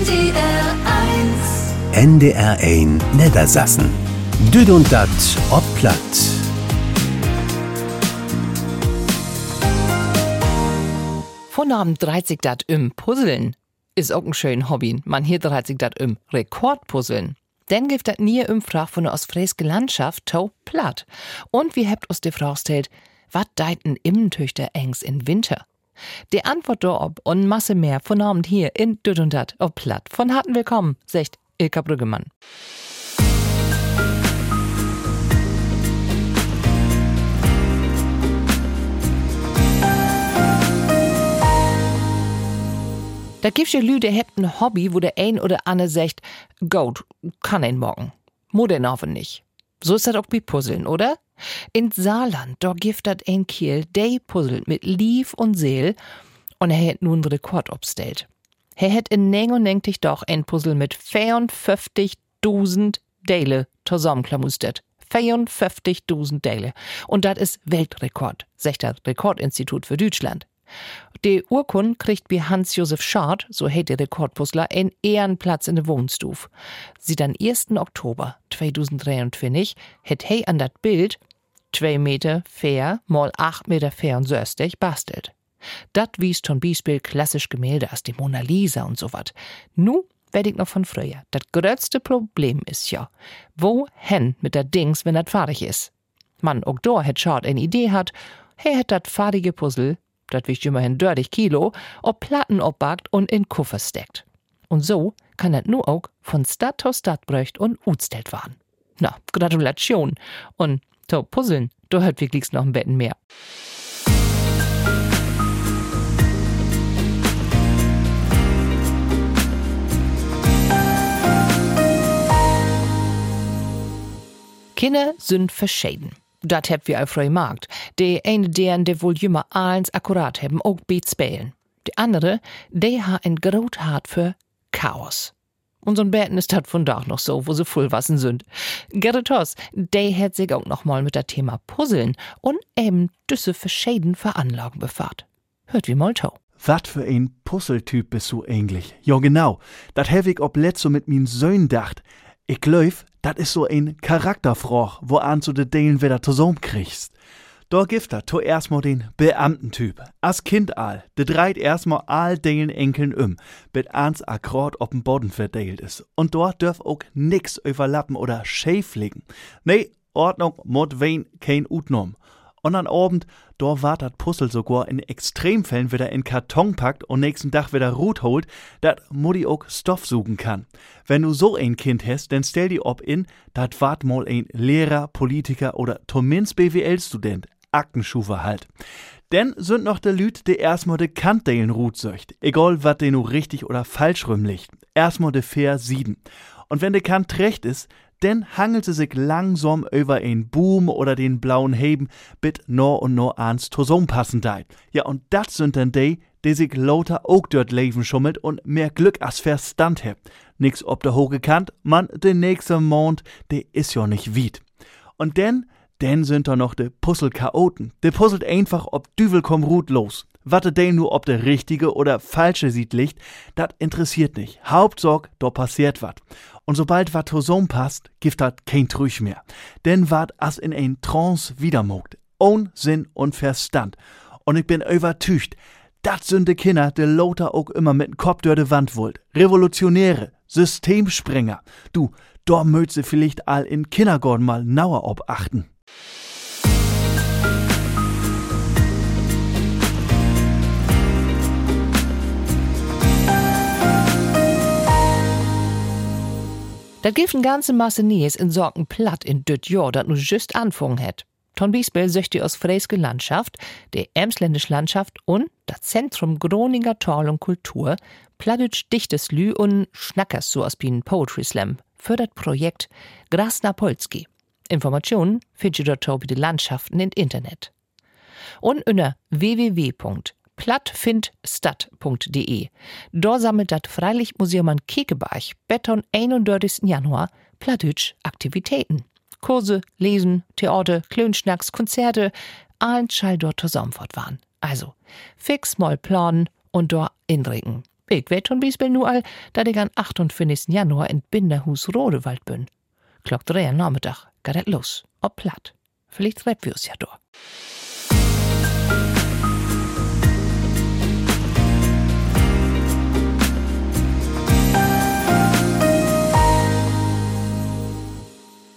NDR 1 NDR 1 Niedersassen. Düd und dat ob platt. Von Abend dreht sich dat im Puzzeln. Ist auch ein schön Hobby. Man hier dreht sich dat im Rekordpuzzeln. Denn gibt dat nie im Frag von der ostfriesischen Landschaft tau platt. Und wie hebt uns die Frau stellt, wat deiten Immentöchter engs in Winter? Die Antwort darauf und Masse mehr von Abend hier in Düt und Dat auf Platt. Von harten Willkommen, sagt Ilka Brüggemann. Da gibt's ja Lüde, hebt ein Hobby, wo der ein oder andere sagt, gut, kann ein morgen. Modern aber nicht. So ist das auch bei Puzzeln, oder? In Saarland, da gibt dat ein Kiel, der puzzelt mit Lief und Seel und er hat nun Rekord obstellt. Er hat in Neng und Nengtig doch ein Puzzle mit 54.000 Dale zusammenklamustert. 54.000 Dale. Und das ist Weltrekord, sagt das Rekordinstitut für Deutschland. Die Urkund kriegt wie Hans-Josef Schad, so heißt der Rekordpuzzler, einen Ehrenplatz in der Wohnstuf. Sie dann 1. Oktober 2023 hat he an dat Bild 2 Meter fair mal 8 Meter fair und söstig bastelt. Dat wies schon Beispiel klassisch Gemälde aus die Mona Lisa und so wat. Nu werd ich noch von früher. Dat größte Problem ist ja, wo hen mit der Dings, wenn dat fertig ist. Man, auch da het Schad eine Idee hat, he het dat fertige Puzzle dat wiegt immerhin 30 Kilo, ob Platten obbackt und in Koffer steckt. Und so kann das nur auch von Stadt zu Stadt bräucht und utstellt waren. Na, Gratulation. Und to Puzzeln, da hört wirklich noch ein Betten mehr. Kinder sind verschieden. Dat heb wir auf Markt. De eine deren de wohl jümmer akkurat haben, auch beat spelen. Die andere, de ha ein grot hart für Chaos. Unseren Betten ist dat von da noch so, wo sie voll wassen sind. Gerritos, de hat sich auch noch mal mit der Thema Puzzeln und eben düsse verschieden Veranlagen befahrt. Hört wie mal tau. Wat für ein Puzzletyp bist du eigentlich? Ja, genau. Dat hab ich ob letzt so mit min Söhn dacht. Ich glaub, dat is so ein Charakterfroch, wo an zu de Delen wieder zusammenkriegst. Da gibt er zuerst mal den Beamtentyp. As Kind all, de dreit erstmal all Delen Enkeln um, bis ans akkord dem Boden verteilt is. Und dort dürf auch nix überlappen oder schäf liegen. Nee, Ordnung mod wen kein Utnom. Und an Abend, da war dat Puzzle sogar in Extremfällen wieder in Karton packt und nächsten Tag wieder Rut holt, dat Mutti auch Stoff suchen kann. Wenn du so ein Kind hast, dann stell dir ob in, dat wart mal ein Lehrer, Politiker oder zumindest BWL-Student. Aktenschufe halt. Denn sind noch de Lüt, die erstmal de Kant den Rut söcht. Egal, wat de nu richtig oder falsch rümlicht. Erstmal de fair sieden. Und wenn de Kant recht ist, denn hangelt sie sich langsam über ein Boom oder den blauen Heben, bit no und no ans zusammenpassen deit. Ja, und das sind dann die, die sich lauter auch dort Leben schummelt und mehr Glück als Verstand hebt. Nix ob der hohe Kant, man, der nächste Mond, der is ja nicht wied. Und denn, denn sind da noch de Puzzle-Chaoten. De puzzelt einfach ob Düvel komm Rut los. Watte den nur ob der richtige oder falsche sieht Licht, dat interessiert nicht. Hauptsorg, da passiert wat. Und sobald wat zusammen passt, gibt dat kein Trüch mehr. Denn wat as in ein Trance wiedermogt. Ohn Sinn und Verstand. Und ich bin übertücht, dat sind de Kinder, de Lothar auch immer mit Kopf durch de Wand wollt. Revolutionäre, Systemsprenger. Du, da mögt sie vielleicht all in Kindergarten mal nauer obachten. Dat gibt eine ganze Masse Nies in Sorgen platt in düt Jahr, dat nu just anfangen het. Ton Biesbel söchte aus Fräske Landschaft, der Emsländische Landschaft und das Zentrum Groninger Tal und Kultur plattütsch dichtes Lü und Schnackers so aus bin Poetry Slam das Projekt Grasna Polski. Informationen findet ihr dort über die Landschaften im Internet. Und unter www.plattfindstadt.de. Dort sammelt das Freilichtmuseum an Kekeberg Beton 31. Januar Plattütsch Aktivitäten. Kurse, Lesen, Theater, Klönschnacks, Konzerte, allen schall dort zusammenfort waren. Also, fix mal planen und dort inregen. Ich weet zum Beispiel nur all, dass ich am 28. Januar in Binderhus Rodewald bin. Glock 3 am Nachmittag geht los. Ob platt. Vielleicht treffen wir uns ja doch.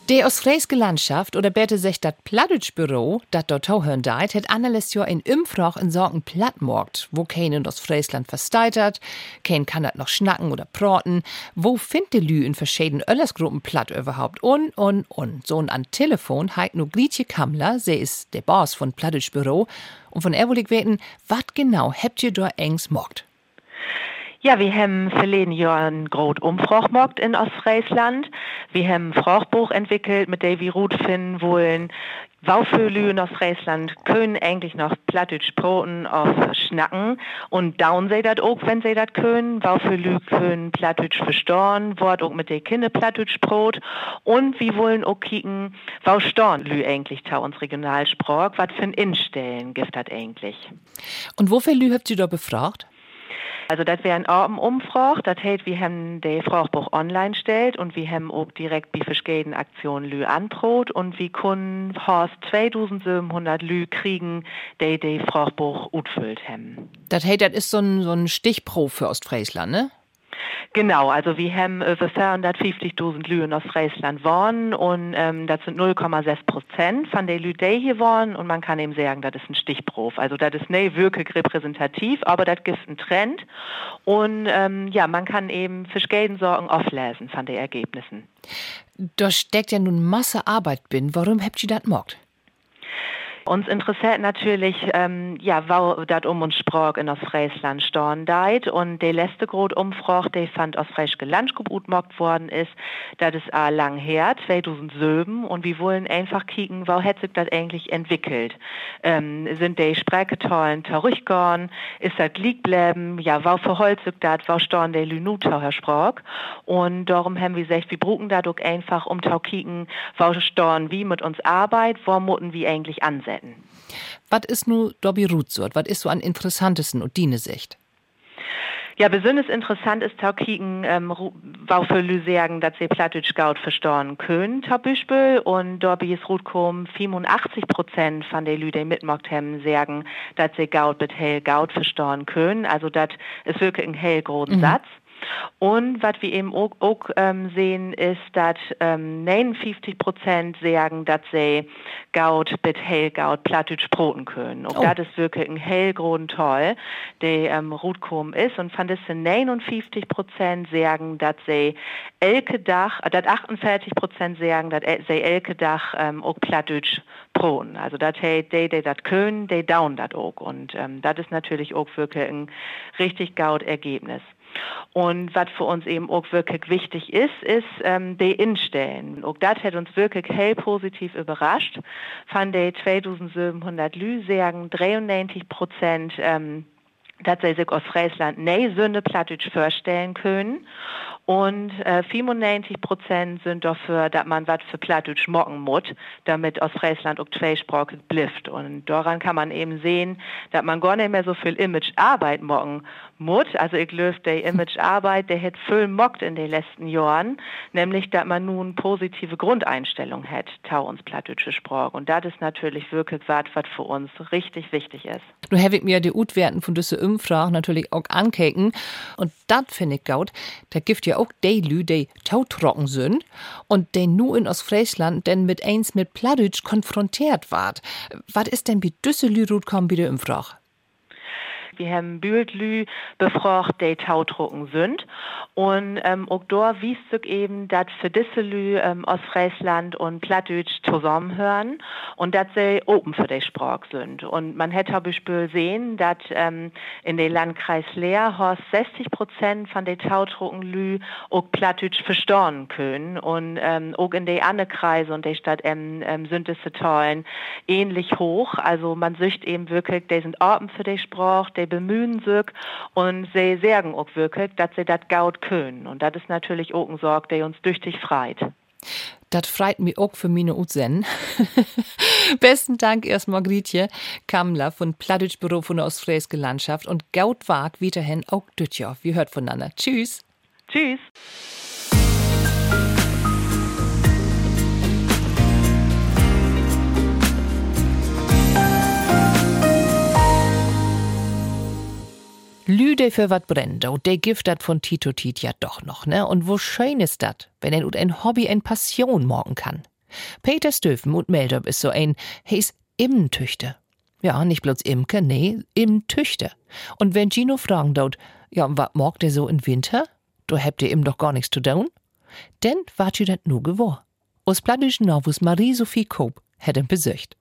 Die ostfriesische Landschaft oder besser sich das Plattdeutschbüro, das dort hören deit, hat anderes Jahr in Imfrach in Sorgen Plattmarkt, wo kein in Ostfriesland versteitert, kein kann das noch schnacken oder praten, wo findet die Lü in verschiedenen Öllersgruppen platt überhaupt und, und, und. So an Telefon heit nur Grietje Kammler, sie ist der Boss von Plattdeutschbüro, und von er will ich weten, wat genau habt ihr da engs mockt? Ja, wir haben verleden Jahr ein groß Umfrachmarkt in Ostfriesland. Wir haben ein Frachbuch entwickelt, mit gut finden wollen. Waufölü in Ostfriesland können eigentlich noch Plattdeutsch broten auf Schnacken und down sie das auch, wenn sie das können. Waufölü können Plattdeutsch verstorn, Wort auch mit der Kinder Plattdeutsch brot. Und wir wollen auch kicken, wau storn lü eigentlich tau uns Regionalsprach, was für ein Instellen gibt das eigentlich. Und wofür Lü habt ihr da befragt? Also das wäre ein Orben Umfrage, das heißt, wir haben die Frachbuch online stellt und wir haben auch direkt die verschiedenen Aktionen Lü antrot und wir können Horst 2700 Lü kriegen, die die Frachbuch utfüllt haben. Das heißt, das ist so ein, so ein Stichprobe für Ostfriesland, ne? Genau, also wir haben über 450.000 Lü in Ostfriesland wohnen und ähm, das sind 0,6 Prozent von den Lü, die hier wohnen und man kann eben sagen, das ist ein Stichprof. Also das ist nicht wirklich repräsentativ, aber das gibt einen Trend und ähm, ja, man kann eben für Sorgen auflesen von den Ergebnissen. Da steckt ja nun Masse Arbeit bin. Warum habt ihr das gemacht? Uns interessiert natürlich, ähm, ja, wo dat um uns sprach in Ostfriesland storn deit und die letzte große Umfrage, die fand aus Freischke Landschub utmockt worden ist, das ist a lang her, 2007 und wir wollen einfach kicken, wo hat sich das eigentlich entwickelt? Ähm, sind die Sprechetollen zurückgegangen? Ist das lieg bleiben? Ja, wo verholzt sich das? Wo storn die Lünuta Herr Sprach? Und darum haben wir gesagt, wir brauchen dadurch einfach um zu kicken, wo storn wie mit uns Arbeit, wo mutten wir eigentlich ansetzen werden. Was ist nun Dobby Rutsort? Was ist so an interessantesten und Dine Sicht? Ja, besonders interessant ist auch kicken, ähm, für Lüsergen, dass sie Plattdeutsch Gaut verstorben können, Beispiel. Und Dobby ist Rutkom 85 Prozent von den Lü, die mitmacht haben, sagen, dass sie Gaut mit hell Gaut verstorben können. Also, das ist wirklich ein hellgroßen mhm. Satz. Und was wir eben auch, auch ähm, sehen, ist, dass ähm, 59 Prozent sagen, dass sie Gaut mit Hellgaut Plattdeutsch broten können. Und oh. das ist wirklich ein hellgrün toll, der ähm, Rutkom ist. Und von diesen 59 Prozent sagen, dass sie elke Dach, äh, dass 48 Prozent sagen, dass sie elke Dach ähm, auch Plattdeutsch broten. Also das heißt, die, die das können, die down das auch. Und ähm, das ist natürlich auch wirklich ein richtig gaut Ergebnis. Und was für uns eben auch wirklich wichtig ist, ist ähm, die Instellen. Und das hat uns wirklich hell positiv überrascht. Von den 2700 Lüsergen 93 Prozent ähm, dass sie sich aus Friesland nicht so eine Plattdeutsch vorstellen können. Und äh, 95 Prozent sind dafür, dass man was für Plattdeutsch mocken muss, damit aus Friesland auch zweisprachig blifft. Und daran kann man eben sehen, dass man gar nicht mehr so viel Imagearbeit mocken muss. Also ich löse die Imagearbeit, der hat viel mockt in den letzten Jahren, nämlich, dass man nun positive Grundeinstellung hat, tau uns plattdeutsche Sprache. Und das ist natürlich wirklich was, was für uns richtig wichtig ist. Habe ich mir die Utwerten von dieser Umfrage natürlich auch ankeken. Und das finde ich gut. Da gibt ja auch die Lü, die tautrocken sind und die nur in Ostfriesland denn mit eins mit Plattdeutsch konfrontiert ward. Was ist denn wie Düsseldorf kommen wieder im Frach? Wir haben Büldlü befragt, die taudrucken sind. Und ähm, auch da wies sich eben, dass für Disselü ähm, aus Friesland und Plattdeutsch zusammenhören und dass sie open für die Sprache sind. Und man hätte zum Beispiel sehen, dass ähm, in den Landkreis Leerhorst 60 Prozent von den taudrucken Lü auch Plattdeutsch verstehen können. Und ähm, auch in den anderen Kreise und der Stadt ähm, ähm, sind es Tollen ähnlich hoch. Also man sieht eben wirklich, die sind open für die Sprache, die bemühen sich und sie sagen auch wirklich, dass sie das gaut können. Und das ist natürlich auch ein Sorg, der uns durch dich freit. Das freut mich auch für meine Utsen. Besten Dank erstmal Grietje Kammler von Plattdeutsch Büro von der Ostfriesischen Landschaft und Gaut Wag weiterhin auch Dütjow. Wir hört voneinander. Tschüss. Tschüss. Lüde für wat brennt, und der Gift dat von Tito Tit ja doch noch, ne? Und wo schön ist dat, wenn er ein Hobby, ein Passion morgen kann. Peter Stöfen und Meldop ist so ein, he's Immentüchter. Ja, nicht bloß Imke, nee, Immentüchter. Und wenn Gino fragen dort, ja, wat morgt der so im Winter? Du habt ihr ihm doch gar nichts zu tun? Denn wart ihr dat nu gewor. Aus Plattischen Novus Marie-Sophie Koop hätt ihn besöcht.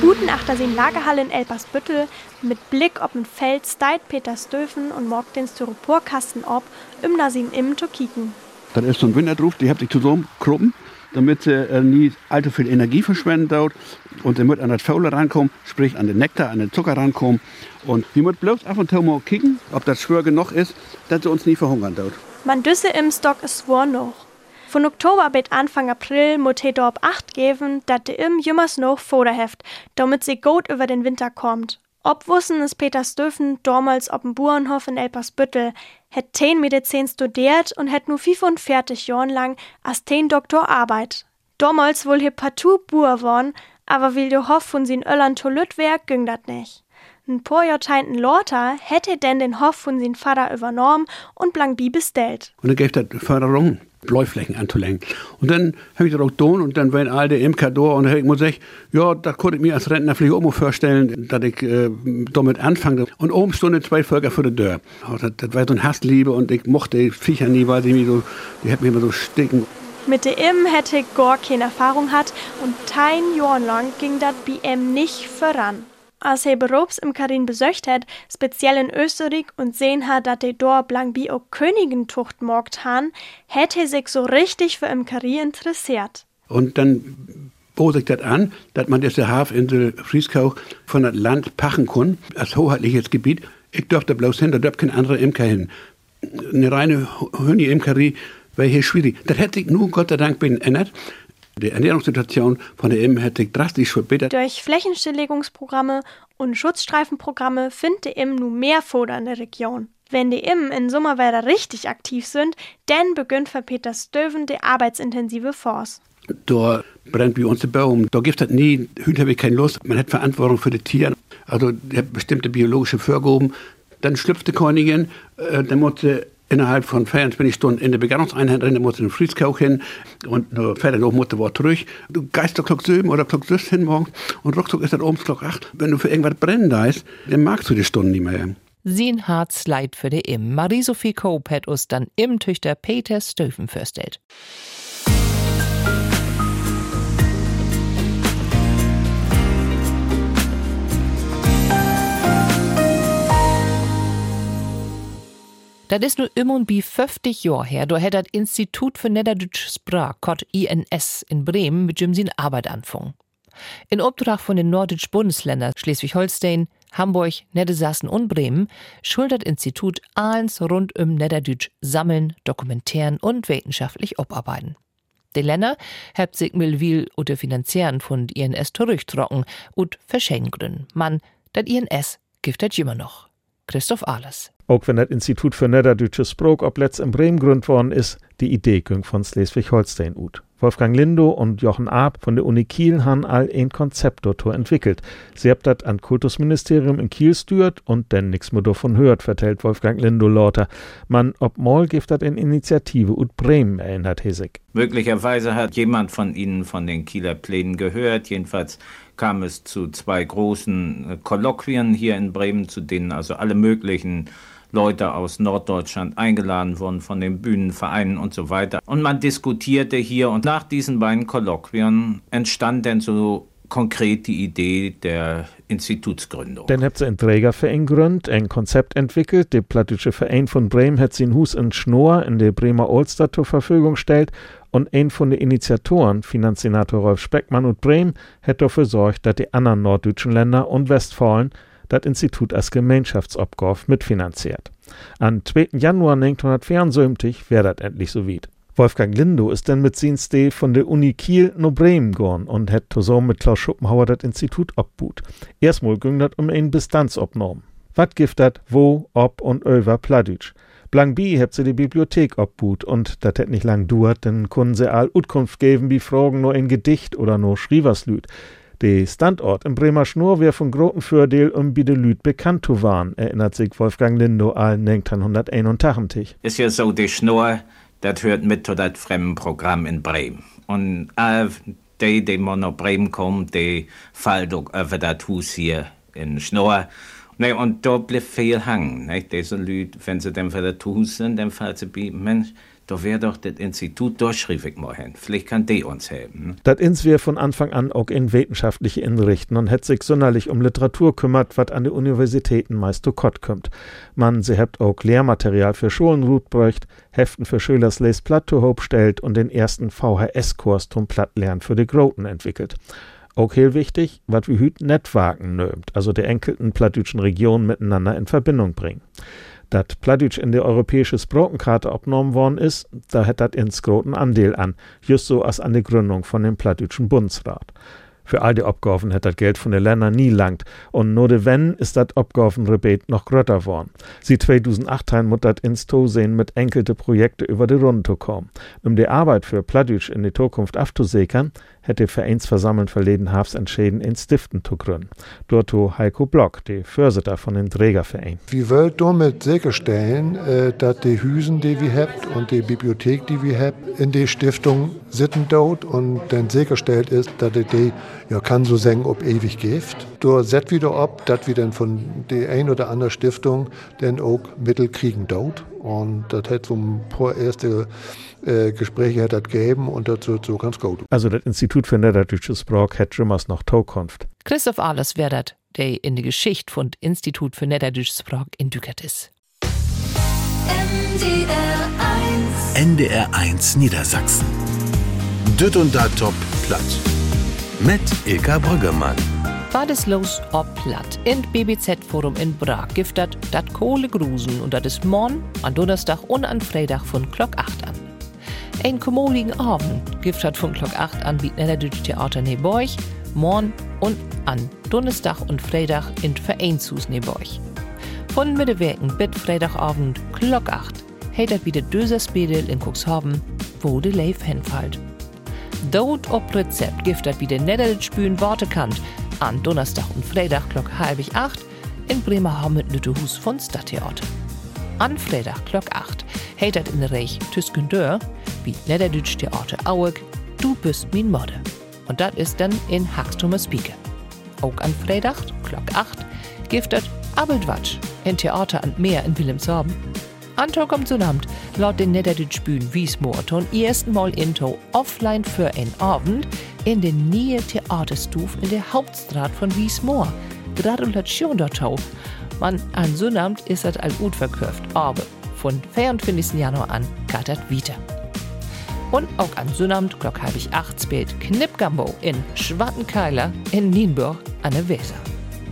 Guten Achterseen Lagerhalle in Elpersbüttel mit Blick auf den Feld steit Peter Stöfen und morgt den Styroporkasten ob, im Nasin im zu kicken. Das ist so ein Winterdruf, die habt sich zusammengruppen, damit sie äh, nie allzu viel Energie verschwenden dort und sie mit an das Faule rankommen, sprich an den Nektar, an den Zucker rankommen und wir müssen bloß ab und zu mal kicken, ob das schwer genug ist, dass sie uns nie verhungern dort. Man düsse im Stock ist swor noch. Von Oktober bis Anfang April muss he dort acht geben, dat de im jümmers noch Foderheft, damit sie gut über den Winter kommt. Obwussen ist Peter Stöfen damals ob'n Burenhof in Elpersbüttel, het 10 Medizin studiert und het nur 45 Jahren lang als 10 Doktor Arbeit. Damals wohl he partout Buhr worn, aber will de Hof von sin Öllern Toilett wär, ging dat nicht. Ein paar Jahrzehnten Lorter hätte denn den Hof von sin Vater übernommen und blank bi bestellt. Und dann gab das Förderung, Bläuflächen anzulegen. Und dann habe ich das auch getan und dann war ein alter Imker da und ich muss sagen, ja, da konnte ich mir als Rentner vielleicht auch mal vorstellen, dass ich äh, damit anfange. Und oben stunden zwei Völker vor der Tür. Also, das, das war so ein Hassliebe und ich mochte die Viecher nie, weil die, so, die hätten mich immer so sticken. Mit der Im hätte ich keine Erfahrung hat und ein Jahr lang ging das ihm nicht voran. Als er Berufs im Karin besöcht hat, speziell in Österreich und sehen hat, dass er dort blank bi auch Königentucht morgt han, hätte sich so richtig für Imkerie interessiert. Und dann bot sich das an, dass man diese Hafinsel Frieskau von das Land pachen kann, als hoheitliches Gebiet. Ich durfte bloß hin, da dürfte kein anderer Imker hin. Eine reine Hühner-Imkerie wäre hier schwierig. Das hätte sich nur Gott sei Dank geändert. Die Ernährungssituation von der Im hätte sich drastisch verbessert. Durch Flächenstilllegungsprogramme und Schutzstreifenprogramme findet die Im nun mehr Futter in der Region. Wenn die Im in Sommerwälder richtig aktiv sind, dann beginnt für Peter Stöven die arbeitsintensive Force. Da brennt bei uns der Baum. Da gibt es nie, Hühner habe ich keine Lust. Man hat Verantwortung für die Tiere. Also der bestimmte biologische Vorgaben. Dann schlüpft die Königin, äh, dann muss sie innerhalb von 24 Stunden in der Begannungseinheit rennen, muss in den Frieskauch hin und äh, fährt dann auch Mutter war zurück. Du geist doch Glock 7 oder Glock 6 hin morgen und ruckzuck ist das oben Glock 8. Wenn du für irgendwas brennen da ist, dann magst du die Stunden nicht mehr. Sin Harz Leid für de Im. Marie-Sophie Cope hat uns dann im Tüchter Peter Stöfen vorstellt. Das ist nur immer und wie 50 Jahre her. Da hat das Institut für Niederdeutsche Sprache, Kott INS, in Bremen mit Jim sin Arbeit anfangen. In Obtrag von den norddeutschen Bundesländern Schleswig-Holstein, Hamburg, Niedersachsen und Bremen schuldet Institut alles rund um Niederdeutsch sammeln, dokumentieren und wissenschaftlich abarbeiten. Die Länder haben sich viel oder finanzieren von INS zurückgetrocken und verschenken. Man, das INS das immer noch. Christoph Ahles. Auch wenn das Institut für Niederdeutsche Sprache ob letzt in Bremen gegründet worden ist, die Idee ging von Schleswig-Holstein ut. Wolfgang Lindo und Jochen Arp von der Uni Kiel haben all ein Konzept dort entwickelt. Sie habt das an Kultusministerium in Kiel stürt und denn nix mehr davon hört, vertellt Wolfgang Lindo lauter. Man, ob mal gibt das in Initiative ut Bremen erinnert Hesig. Möglicherweise hat jemand von Ihnen von den Kieler Plänen gehört. Jedenfalls kam es zu zwei großen äh, Kolloquien hier in Bremen, zu denen also alle möglichen Leute aus Norddeutschland eingeladen wurden von den Bühnenvereinen und so weiter. Und man diskutierte hier und nach diesen beiden Kolloquien entstand dann so konkret die Idee der Institutsgründung. Dann habt ihr einen Trägerverein gegründet, ein Konzept entwickelt. Der Plattdeutsche Verein von Bremen hat den Hus und Schnur in der Bremer Ulster zur Verfügung gestellt und ein von den Initiatoren, Finanzsenator Rolf Speckmann und Bremen, hat dafür gesorgt, dass die anderen norddeutschen Länder und Westfalen das Institut als Gemeinschaftsabgabe mitfinanziert. Am 2. Januar 1974 wäre das endlich so weit. Wolfgang Lindo ist dann mit sin Ste von der Uni Kiel no Bremen gorn und hat zusammen mit Klaus Schuppenhauer das Institut obboot. Erstmal ging das um ein Bestandsopnorm. Wat gift dat, wo, ob und über Pladütsch. Blang bi hebt sie die Bibliothek obboot und dat hätt nicht lang duert, denn können sie all Utkunft geben, wie Fragen nur in Gedicht oder nur Schrieverslüd. Der Standort im Bremer Schnur wär von großen Fördel um bi de Lüd bekannt zu waren, erinnert sich Wolfgang Lindo all 1981. Ist ja so, die Schnur das hört mit zu das Fremdenprogramm in Bremen. Und all die, die nach Bremen kommen, die fallen doch über das Haus hier in Schnorr. Nee, und da bleibt viel hängen. Ne? Diese Leute, wenn sie dann für das Haus sind, dann fallen sie bei, Mensch, da wäre doch das Institut durchschriebig mal hin. Vielleicht kann die uns helfen. Ne? Das ins wir von Anfang an auch in wissenschaftliche Inrichten und hat sich sonderlich um Literatur kümmert, was an die Universitäten meist zu Kott kommt. Man, sie habt auch Lehrmaterial für Schulen bräucht, Heften für Schülers Les Platt stellt und den ersten VHS-Kurs zum Plattlernen für die Groten entwickelt. Auch heel wichtig, was wir hüt Netzwerken nömt, also die enkelten plattdütschen Regionen miteinander in Verbindung bringen dat Plattdeutsch in der europäische Sprachenkarte abgenommen worden ist, da hätt dat ins großen Andeel an, just so als an die Gründung von dem Plattdeutschen Bundesrat. Für all die Abgaben hätt dat Geld von den Ländern nie langt. Und nur de wenn ist dat Abgabenrebet noch grötter worden. Sie 2008 muss dat ins To sehen mit enkelte Projekte über die Runde zu kommen. Um die Arbeit für Plattdeutsch in die Zukunft aufzusickern, hätte Vereinsversammeln verleden Hafs entschieden, in Stiften zu gründen. Dort Heiko Block, die Vorsitter von den Trägerverein. Wir wollen damit sicherstellen, dass die Hüsen, die wir habt und die Bibliothek, die wir habt, in die Stiftung sitzen dort und dann sicherstellt ist, dass die, ja, kann so sagen, ob ewig gift. Da set wieder ab, dass wir dann von der ein oder anderen Stiftung dann auch Mittel kriegen dort. Und das hat so ein paar erste äh, Gespräche hat das gegeben und das wird so ganz gut. Also das Institut für Niederdeutsches Sprach hat jemals noch Tokunft. Christoph Alles wär dat, der in der Geschichte von Institut für Niederdeutsches Sprach in Dückert ist. NDR 1 NDR 1 Niedersachsen Düt und da top platt mit Ilka Brüggemann war das los ob platt in BBZ-Forum in Prag giftet dat Kohle grusen und dat ist morgen an Donnerstag und an Freitag von Glock 8 an. Ein kommodigen Abend gibt hat von Glock 8 an wie Niederdeutsche Theater Neborg, morgen und an Donnerstag und Freitag in Vereinshus Neborg. Von Mittewerken bis Freitagabend Glock 8 hält er wieder Döserspedel in Cuxhaven, wo de Leif hinfällt. Dort ob Rezept gibt er wieder Bühnen Worte kannt, an Donnerstag und Freitag Glock halb acht in Bremerhaven mit Lüttehus von Stadttheater. An Freitag Glock 8 hält in Reich Tüskendör wie Niederdeutsche Theater Aueg, Du bist min Modde. Und das ist dann in Haxtumer Speaker. Auch an Freitag, Glock 8, giftet Abeltwatsch in Theater an Meer in Wilhelmshaven. Anton kommt zu Abend, laut den Niederdeutsche Bühnen Wiesmoor ton ersten Mal into offline für ein Abend in den Nähe Theaterstuf in der Hauptstraat von Wiesmoor. Gratulation dort Man an so Abend ist das all gut verkauft, aber von 24. Januar an geht das wieder. Und auch an Sonnabend, Glock halb ich acht, spielt Knippgambo in Schwartenkeiler in Nienburg an der Weser.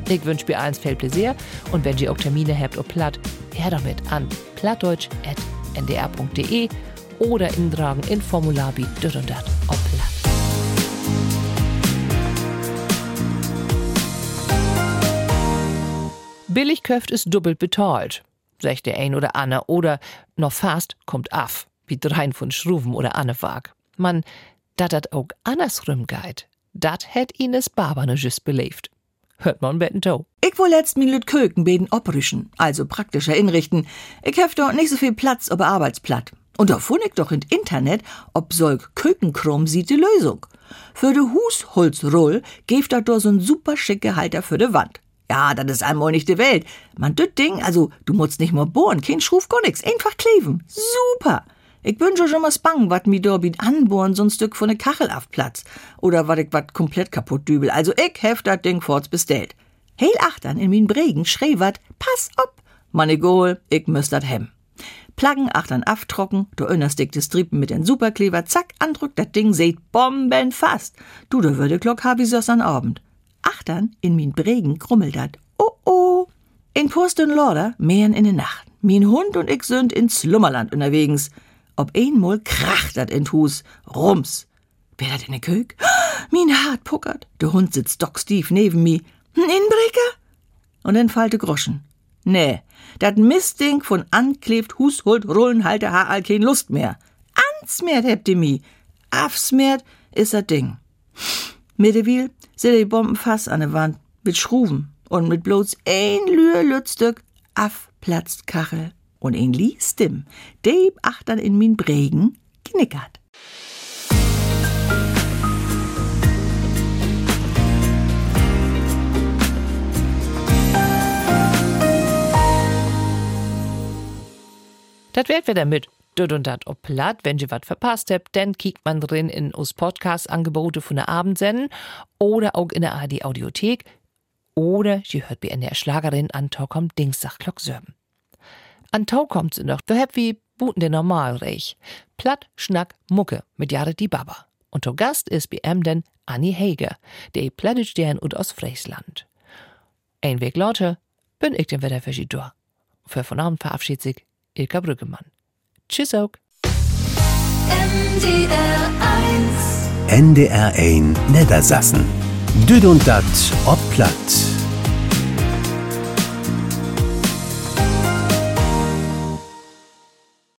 Ich wünsche mir eins viel Pläsier und wenn ihr auch Termine habt ob platt, her damit an plattdeutsch.ndr.de oder intragen in Formular wie und dat ob platt. Billig köft ist doppelt betalt, sagt der ein oder Anne, oder noch fast kommt af wie drein von Schruven oder Annewag. Man, dat dat auch andersrum geht, dat hätt ihn es Barbane just belebt. Hört man betten to. Ich will letzt min Lüt Köken beden oprischen, also praktischer inrichten. Ich hef doch nicht so viel Platz ob Arbeitsplatt. Und da fund ich doch in Internet, ob solch Kökenkrumm sieht die Lösung. Für de Husholzroll geeft dat doch so'n super schicke Halter für de Wand. Ja, das ist einmal nicht die Welt. Man, das Ding, also, du musst nicht mal bohren, kein Schruf, gar nix, einfach kleben. Super! Ich bin schon mal bang, wat mi dorbit anbohren, so ein Stück von ne Kachel auf Platz. Oder wat ich wat komplett kaputt dübel. Also ich hef dat Ding forts bestellt. Heil achtern in min Bregen schrei wat, pass op. Man egal, ich müsst dat hem. Plaggen achtern aftrocken, du innerstick des Triepen mit den Superkleber, zack, andrückt dat Ding seht bombenfast. Du, da würde Glock hab ich's an Abend. Achtern in min Bregen krummelt dat. Oh oh. In Post und Lorder mähen in de Nacht. Min Hund und ich sind in Slummerland unterwegs. Ob einmal kracht dat in Hus, rums. Wer dat in de Kög? Mein Hart puckert. Der Hund sitzt stockstief neben mi. Ein Inbreker? Und dann fallte Groschen. Nee, dat Mistding von anklebt, Hus holt, Rollen, halte, ha, all kein Lust mehr. Ansmert hebt die mi. Afsmert is dat Ding. Mittlerweile sind die Bombenfass an der Wand mit Schruven und mit bloß ein Lühr Lützstück afplatzt Kachel und ein Liestim, de achtern in min Bregen knickert. Das wird wieder mit Dut und dat ob platt, wenn ihr was verpasst habt, dann kiekt man drin in us Podcast-Angebote von der Abendsenden oder auch in der ARD Audiothek oder ihr hört bei der Schlagerin an Tau kommt Dienstag Glock. An Tau kommt sie noch, da habt wie Buten der Normalreich. Platt, Schnack, Mucke mit Jahre die Baba. Und der Gast ist em denn Annie Heger, der plättet deren und aus Friesland. Ein Weg lauter, bin ich den Wetter für. Für von Abend verabschiedet sich Ilka Brüggemann. Tschüss auch. NDR 1 NDR 1 Niedersassen. Düd und dat ob platt.